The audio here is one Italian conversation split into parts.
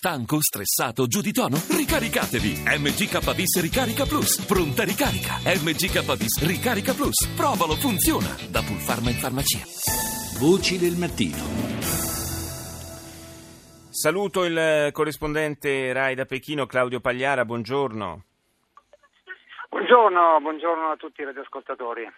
Stanco, stressato, giù di tono? Ricaricatevi! MGKBIS Ricarica Plus. Pronta ricarica. MGKBIS Ricarica Plus. Provalo, funziona. Da Pulpharma in farmacia. Voci del mattino. Saluto il corrispondente Rai da Pechino, Claudio Pagliara, buongiorno. Buongiorno, buongiorno a tutti i radioascoltatori.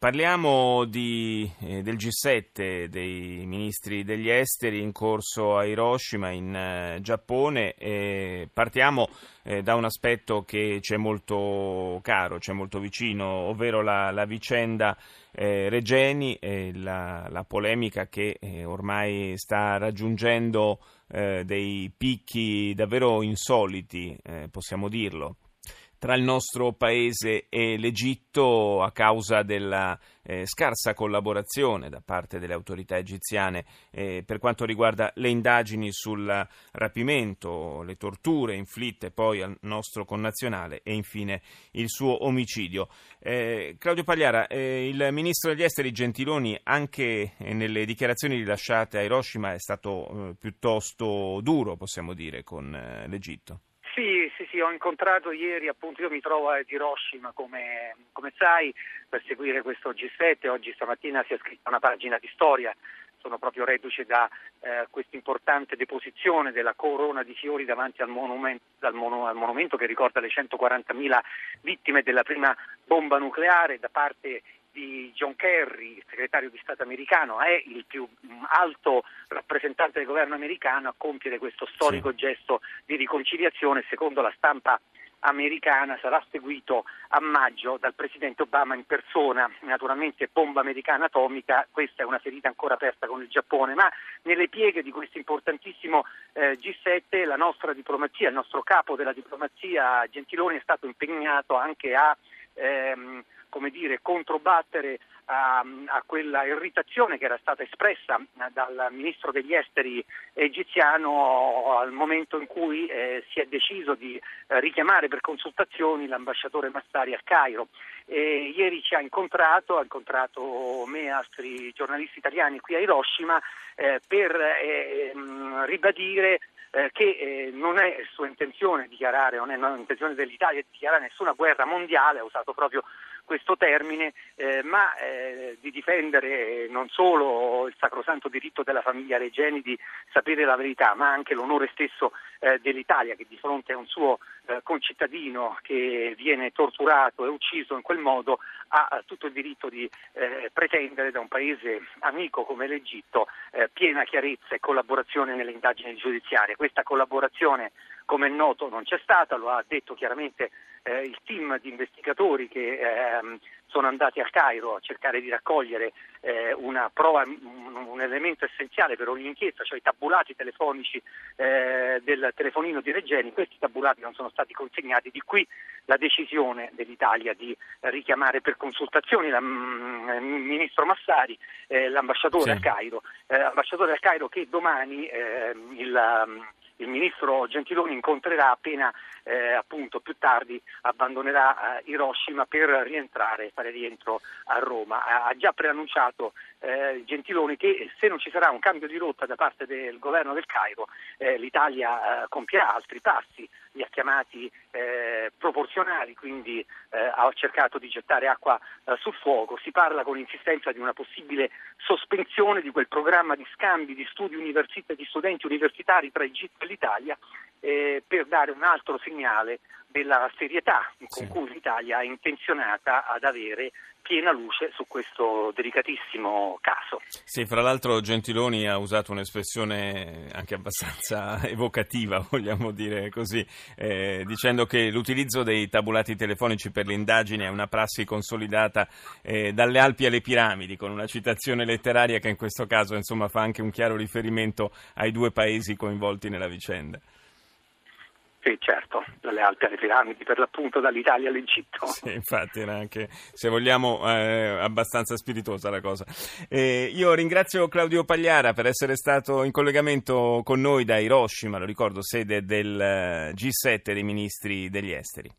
Parliamo di, eh, del G7 dei ministri degli esteri in corso a Hiroshima in eh, Giappone e partiamo eh, da un aspetto che c'è molto caro, c'è molto vicino, ovvero la, la vicenda eh, Regeni e la, la, polemica che eh, ormai sta raggiungendo eh, dei picchi davvero insoliti, possiamo dirlo tra il nostro paese e l'Egitto a causa della eh, scarsa collaborazione da parte delle autorità egiziane eh, per quanto riguarda le indagini sul rapimento, le torture inflitte poi al nostro connazionale e infine il suo omicidio. Eh, Claudio Pagliara, eh, il ministro degli esteri Gentiloni anche nelle dichiarazioni rilasciate a Hiroshima è stato eh, piuttosto duro, possiamo dire, con eh, l'Egitto. Ho incontrato ieri, appunto, io mi trovo a Hiroshima come, come sai per seguire questo G7, oggi stamattina si è scritta una pagina di storia, sono proprio reduce da eh, questa importante deposizione della corona di fiori davanti al monumento, mono, al monumento che ricorda le 140.000 vittime della prima bomba nucleare da parte di John Kerry, il segretario di Stato americano, è il più mm, alto rappresentante del governo americano a compiere questo storico sì. gesto di riconciliazione, secondo la stampa americana sarà seguito a maggio dal presidente Obama in persona, naturalmente bomba americana atomica, questa è una ferita ancora aperta con il Giappone, ma nelle pieghe di questo importantissimo eh, G7 la nostra diplomazia, il nostro capo della diplomazia Gentiloni è stato impegnato anche a ehm, come dire, controbattere a, a, quella irritazione che era stata espressa dal ministro degli esteri egiziano al momento in cui eh, si è deciso di eh, richiamare per consultazioni l'ambasciatore Massari a Cairo. E ieri ci ha incontrato, ha incontrato me e altri giornalisti italiani qui a Hiroshima eh, per eh, ribadire eh, che eh, non è sua intenzione dichiarare, non è intenzione dell'Italia dichiarare nessuna guerra mondiale, ha usato proprio questo termine, eh, ma eh, di difendere non solo il sacrosanto diritto della famiglia Regeni di sapere la verità, ma anche l'onore stesso eh, dell'Italia che di fronte a un suo eh, concittadino che viene torturato e ucciso in quel modo ha tutto il diritto di eh, pretendere da un paese amico come l'Egitto eh, piena chiarezza e collaborazione nelle indagini giudiziarie. Questa collaborazione, come è noto, non c'è stata, lo ha detto chiaramente eh, il team di investigatori che ehm, sono andati al Cairo a cercare di raccogliere eh, una prova, un, un, elemento essenziale per ogni inchiesta, cioè i tabulati telefonici eh, del telefonino di Regeni. Questi tabulati non sono stati consegnati, di qui la decisione dell'Italia di richiamare per consultazioni il mm, ministro Massari, eh, l'ambasciatore sì. al Cairo, eh, ambasciatore al Cairo che domani ehm, il il ministro Gentiloni incontrerà appena eh, appunto più tardi abbandonerà eh, Hiroshima per rientrare, fare rientro a Roma. Ha, già preannunciato eh, Gentiloni che se non ci sarà un cambio di rotta da parte del governo del Cairo eh, l'Italia eh, compierà altri passi, li ha chiamati eh, proporzionali, quindi ha cercato di gettare acqua sul fuoco. Si parla con insistenza di una possibile sospensione di quel programma di scambi di studi universitari di studenti universitari tra Egitto e l'Italia eh, per dare un altro segnale della serietà con sì. cui l'Italia è intenzionata ad avere piena luce su questo delicatissimo caso. Sì, fra l'altro Gentiloni ha usato un'espressione anche abbastanza evocativa, vogliamo dire così, eh, dicendo che l'utilizzo dei tabulati telefonici per le indagini è una prassi consolidata eh, dalle Alpi alle piramidi, con una citazione letteraria che in questo caso insomma, fa anche un chiaro riferimento ai due paesi coinvolti nella vicenda. Sì, certo, dalle Alpi alle piramidi, per l'appunto dall'Italia all'Egitto. Sì, infatti era anche, se vogliamo, eh, abbastanza spiritosa la cosa. Eh, io ringrazio Claudio Pagliara per essere stato in collegamento con noi da Hiroshima, lo ricordo, sede del eh, G7 dei ministri degli esteri.